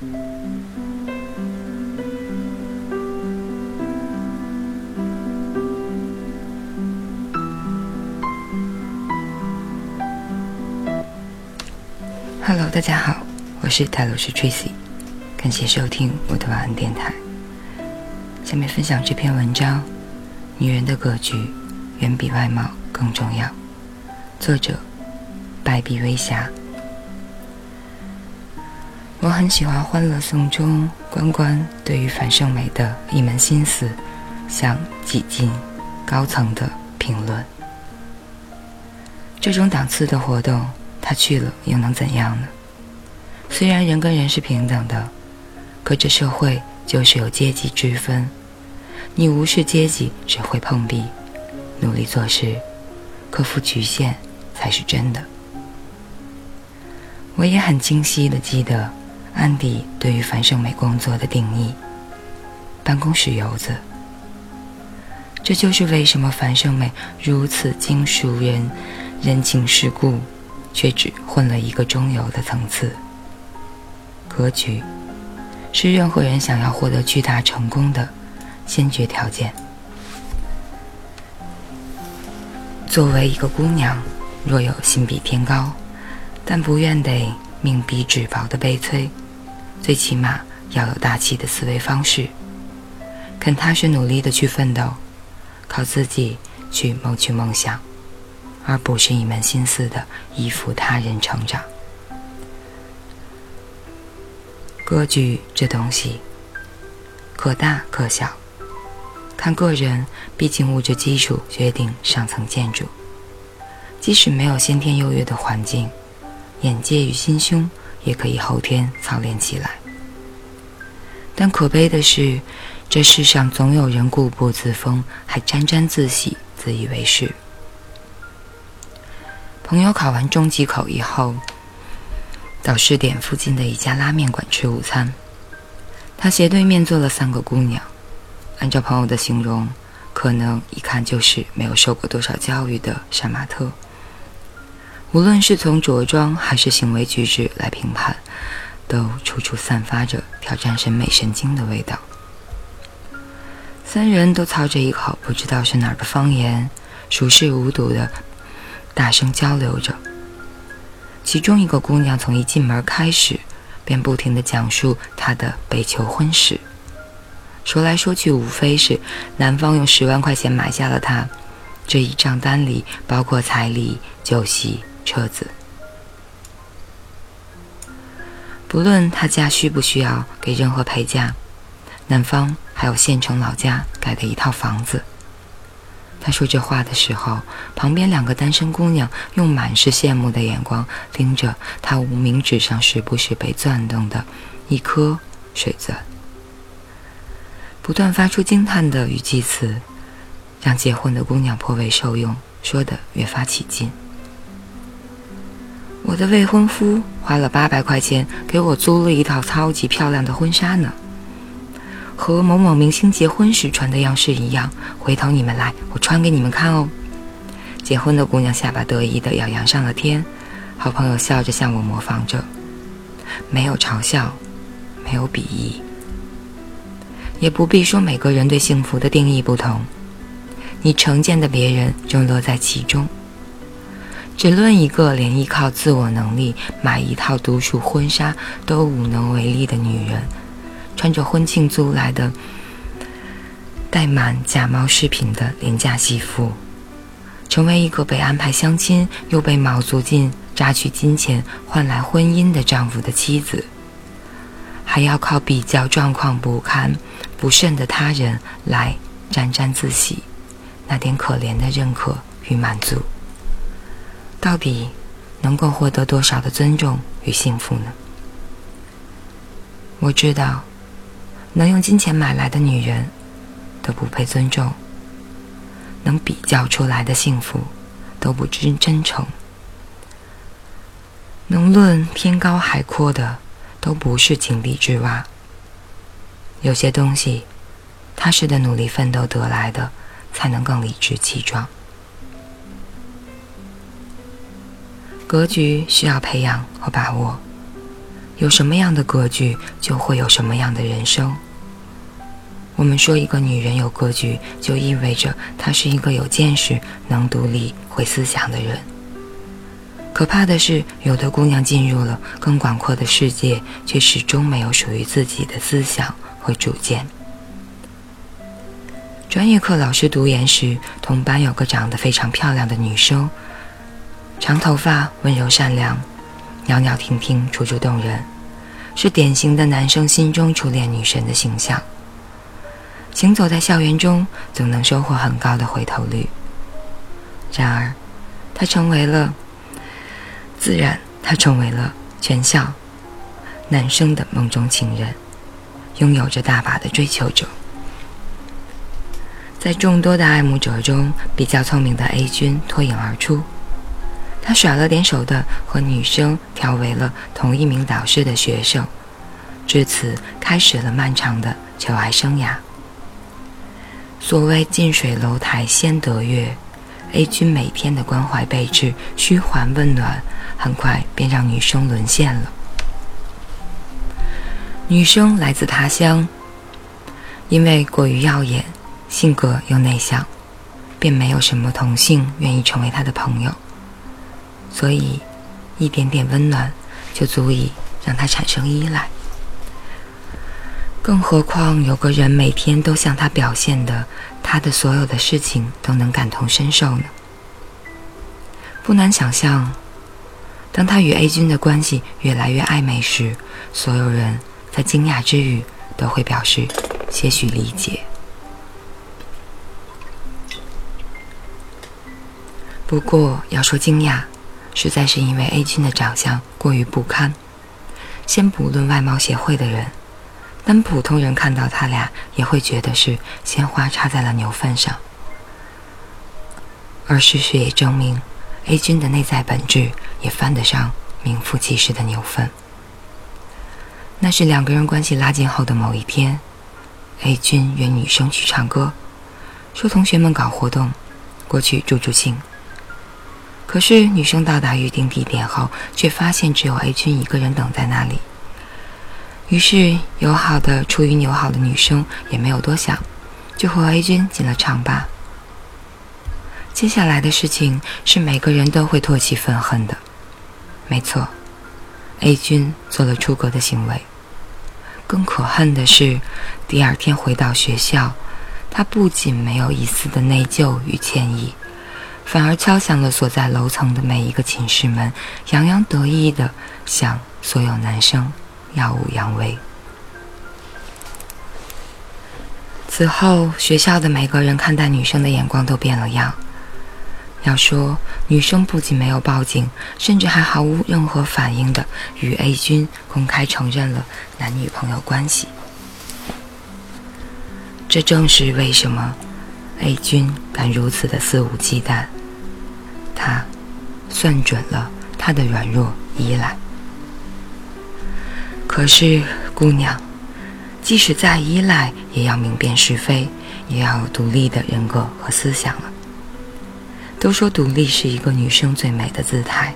Hello，大家好，我是泰罗斯 Tracy，感谢收听我的晚安电台。下面分享这篇文章：女人的格局远比外貌更重要。作者：白璧微霞。我很喜欢《欢乐颂》中关关对于樊胜美的一门心思，向几近高层的评论。这种档次的活动。他去了又能怎样呢？虽然人跟人是平等的，可这社会就是有阶级之分。你无视阶级，只会碰壁。努力做事，克服局限，才是真的。我也很清晰的记得安迪对于樊胜美工作的定义：办公室游子。这就是为什么樊胜美如此经熟人人情世故。却只混了一个中游的层次。格局是任何人想要获得巨大成功的先决条件。作为一个姑娘，若有心比天高，但不愿得命比纸薄的悲催，最起码要有大气的思维方式，肯踏实努力的去奋斗，靠自己去谋取梦想。而不是一门心思的依附他人成长。格局这东西，可大可小，看个人。毕竟物质基础决定上层建筑。即使没有先天优越的环境，眼界与心胸也可以后天操练起来。但可悲的是，这世上总有人固步自封，还沾沾自喜，自以为是。朋友考完中级口以后，到试点附近的一家拉面馆吃午餐。他斜对面坐了三个姑娘，按照朋友的形容，可能一看就是没有受过多少教育的杀马特。无论是从着装还是行为举止来评判，都处处散发着挑战审美神经的味道。三人都操着一口不知道是哪儿的方言，熟视无睹的。大声交流着。其中一个姑娘从一进门开始，便不停地讲述她的被求婚史，说来说去无非是男方用十万块钱买下了她，这一账单里包括彩礼、酒席、车子。不论他家需不需要给任何陪嫁，男方还有县城老家盖的一套房子。他说这话的时候，旁边两个单身姑娘用满是羡慕的眼光盯着他无名指上时不时被钻动的一颗水钻，不断发出惊叹的语气词，让结婚的姑娘颇为受用，说的越发起劲。我的未婚夫花了八百块钱给我租了一套超级漂亮的婚纱呢。和某某明星结婚时穿的样式一样，回头你们来，我穿给你们看哦。结婚的姑娘下巴得意的要扬上了天，好朋友笑着向我模仿着，没有嘲笑，没有鄙夷，也不必说每个人对幸福的定义不同，你成见的别人正乐在其中。只论一个连依靠自我能力买一套独属婚纱都无能为力的女人。穿着婚庆租来的、带满假冒饰品的廉价西服，成为一个被安排相亲又被卯足劲榨取金钱换来婚姻的丈夫的妻子，还要靠比较状况不堪、不慎的他人来沾沾自喜，那点可怜的认可与满足，到底能够获得多少的尊重与幸福呢？我知道。能用金钱买来的女人，都不配尊重；能比较出来的幸福，都不知真诚；能论天高海阔的，都不是井底之蛙。有些东西，踏实的努力奋斗得来的，才能更理直气壮。格局需要培养和把握，有什么样的格局，就会有什么样的人生。我们说一个女人有格局，就意味着她是一个有见识、能独立、会思想的人。可怕的是，有的姑娘进入了更广阔的世界，却始终没有属于自己的思想和主见。专业课老师读研时，同班有个长得非常漂亮的女生，长头发，温柔善良，袅袅婷婷，楚楚动人，是典型的男生心中初恋女神的形象。行走在校园中，总能收获很高的回头率。然而，他成为了，自然，他成为了全校男生的梦中情人，拥有着大把的追求者。在众多的爱慕者中，比较聪明的 A 君脱颖而出。他耍了点手段，和女生调为了同一名导师的学生，至此开始了漫长的求爱生涯。所谓近水楼台先得月，A 君每天的关怀备至、嘘寒问暖，很快便让女生沦陷了。女生来自他乡，因为过于耀眼，性格又内向，便没有什么同性愿意成为她的朋友。所以，一点点温暖就足以让他产生依赖。更何况有个人每天都向他表现的，他的所有的事情都能感同身受呢？不难想象，当他与 A 君的关系越来越暧昧时，所有人在惊讶之余都会表示些许理解。不过要说惊讶，实在是因为 A 君的长相过于不堪。先不论外貌协会的人。但普通人看到他俩，也会觉得是鲜花插在了牛粪上。而事实也证明，A 君的内在本质也犯得上名副其实的牛粪。那是两个人关系拉近后的某一天，A 君约女生去唱歌，说同学们搞活动，过去助助兴。可是女生到达预定地点后，却发现只有 A 君一个人等在那里。于是，友好的出于友好的女生也没有多想，就和 A 君进了唱吧。接下来的事情是每个人都会唾弃愤恨的。没错，A 君做了出格的行为。更可恨的是，第二天回到学校，他不仅没有一丝的内疚与歉意，反而敲响了所在楼层的每一个寝室门，洋洋得意地向所有男生。耀武扬威。此后，学校的每个人看待女生的眼光都变了样。要说女生不仅没有报警，甚至还毫无任何反应的与 A 君公开承认了男女朋友关系。这正是为什么 A 君敢如此的肆无忌惮。他算准了他的软弱依赖。可是，姑娘，即使再依赖，也要明辨是非，也要有独立的人格和思想了。都说独立是一个女生最美的姿态，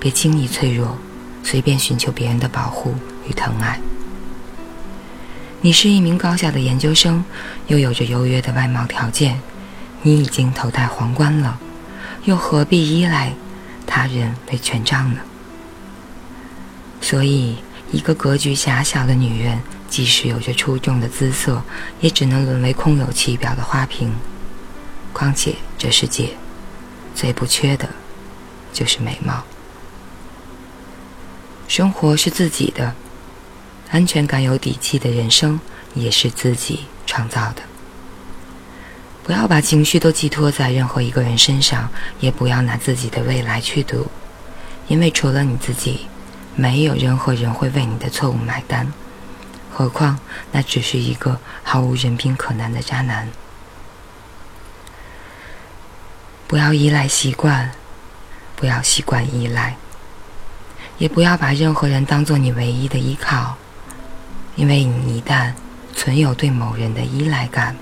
别轻易脆弱，随便寻求别人的保护与疼爱。你是一名高校的研究生，又有着优越的外貌条件，你已经头戴皇冠了，又何必依赖他人为权杖呢？所以。一个格局狭小的女人，即使有着出众的姿色，也只能沦为空有其表的花瓶。况且这世界最不缺的，就是美貌。生活是自己的，安全感有底气的人生也是自己创造的。不要把情绪都寄托在任何一个人身上，也不要拿自己的未来去赌，因为除了你自己。没有任何人会为你的错误买单，何况那只是一个毫无人品可难的渣男。不要依赖习惯，不要习惯依赖，也不要把任何人当做你唯一的依靠，因为你一旦存有对某人的依赖感，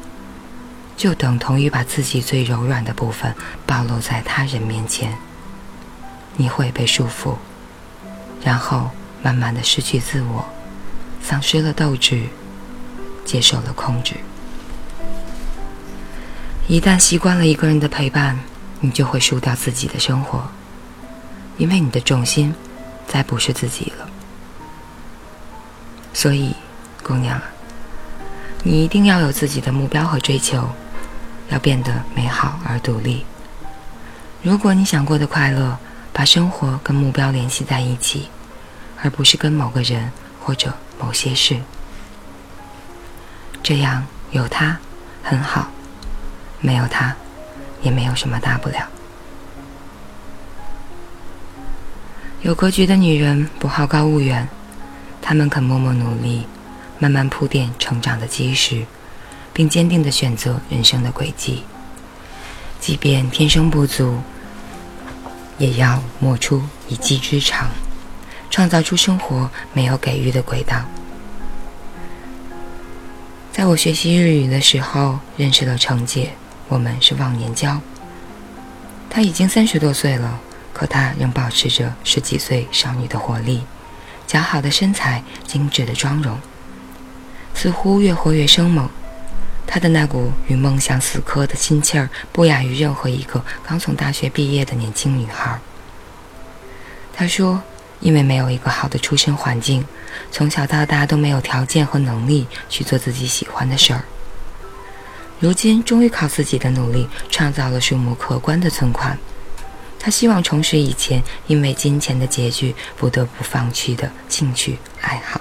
就等同于把自己最柔软的部分暴露在他人面前，你会被束缚。然后慢慢的失去自我，丧失了斗志，接受了控制。一旦习惯了一个人的陪伴，你就会输掉自己的生活，因为你的重心再不是自己了。所以，姑娘，你一定要有自己的目标和追求，要变得美好而独立。如果你想过得快乐，把生活跟目标联系在一起，而不是跟某个人或者某些事，这样有他很好。没有他，也没有什么大不了。有格局的女人不好高骛远，她们肯默默努力，慢慢铺垫成长的基石，并坚定地选择人生的轨迹。即便天生不足，也要磨出一技之长，创造出生活没有给予的轨道。在我学习日语的时候，认识了程姐。我们是忘年交。她已经三十多岁了，可她仍保持着十几岁少女的活力，姣好的身材，精致的妆容，似乎越活越生猛。她的那股与梦想死磕的心气儿，不亚于任何一个刚从大学毕业的年轻女孩。她说：“因为没有一个好的出身环境，从小到大都没有条件和能力去做自己喜欢的事儿。”如今终于靠自己的努力创造了数目可观的存款，他希望重拾以前因为金钱的拮据不得不放弃的兴趣爱好，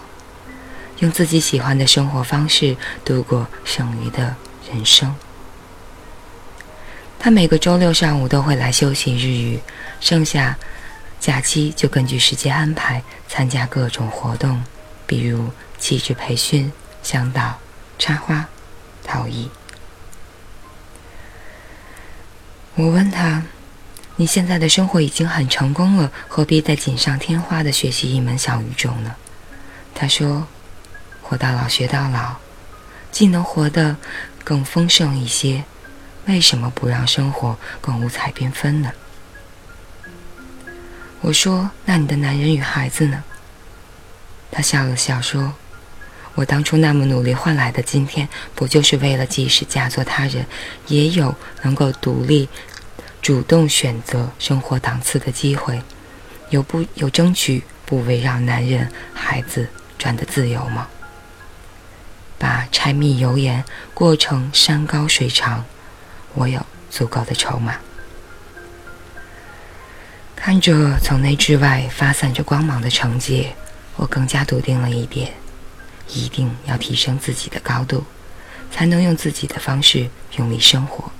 用自己喜欢的生活方式度过剩余的人生。他每个周六上午都会来休息日语，剩下假期就根据时间安排参加各种活动，比如气质培训、向导、插花、陶艺。我问他：“你现在的生活已经很成功了，何必再锦上添花的学习一门小语种呢？”他说：“活到老学到老，既能活得更丰盛一些，为什么不让生活更五彩缤纷呢？”我说：“那你的男人与孩子呢？”他笑了笑说：“我当初那么努力换来的今天，不就是为了即使嫁作他人，也有能够独立。”主动选择生活档次的机会，有不有争取不围绕男人、孩子转的自由吗？把柴米油盐过成山高水长，我有足够的筹码。看着从内至外发散着光芒的成绩，我更加笃定了一点：一定要提升自己的高度，才能用自己的方式用力生活。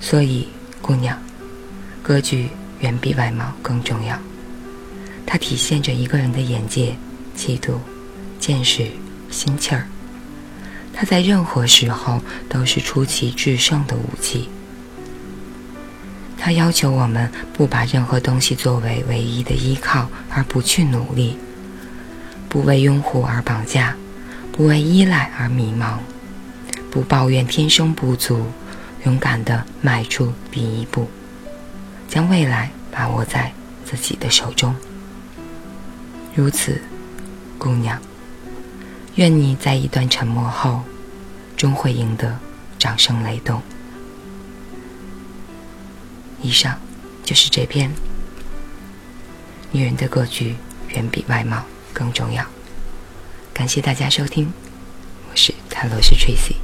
所以，姑娘，格局远比外貌更重要。它体现着一个人的眼界、气度、见识、心气儿。它在任何时候都是出奇制胜的武器。它要求我们不把任何东西作为唯一的依靠，而不去努力；不为拥护而绑架，不为依赖而迷茫，不抱怨天生不足。勇敢地迈出第一步，将未来把握在自己的手中。如此，姑娘，愿你在一段沉默后，终会赢得掌声雷动。以上就是这篇《女人的格局远比外貌更重要》。感谢大家收听，我是泰罗斯 Tracy。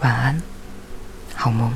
晚安，好梦。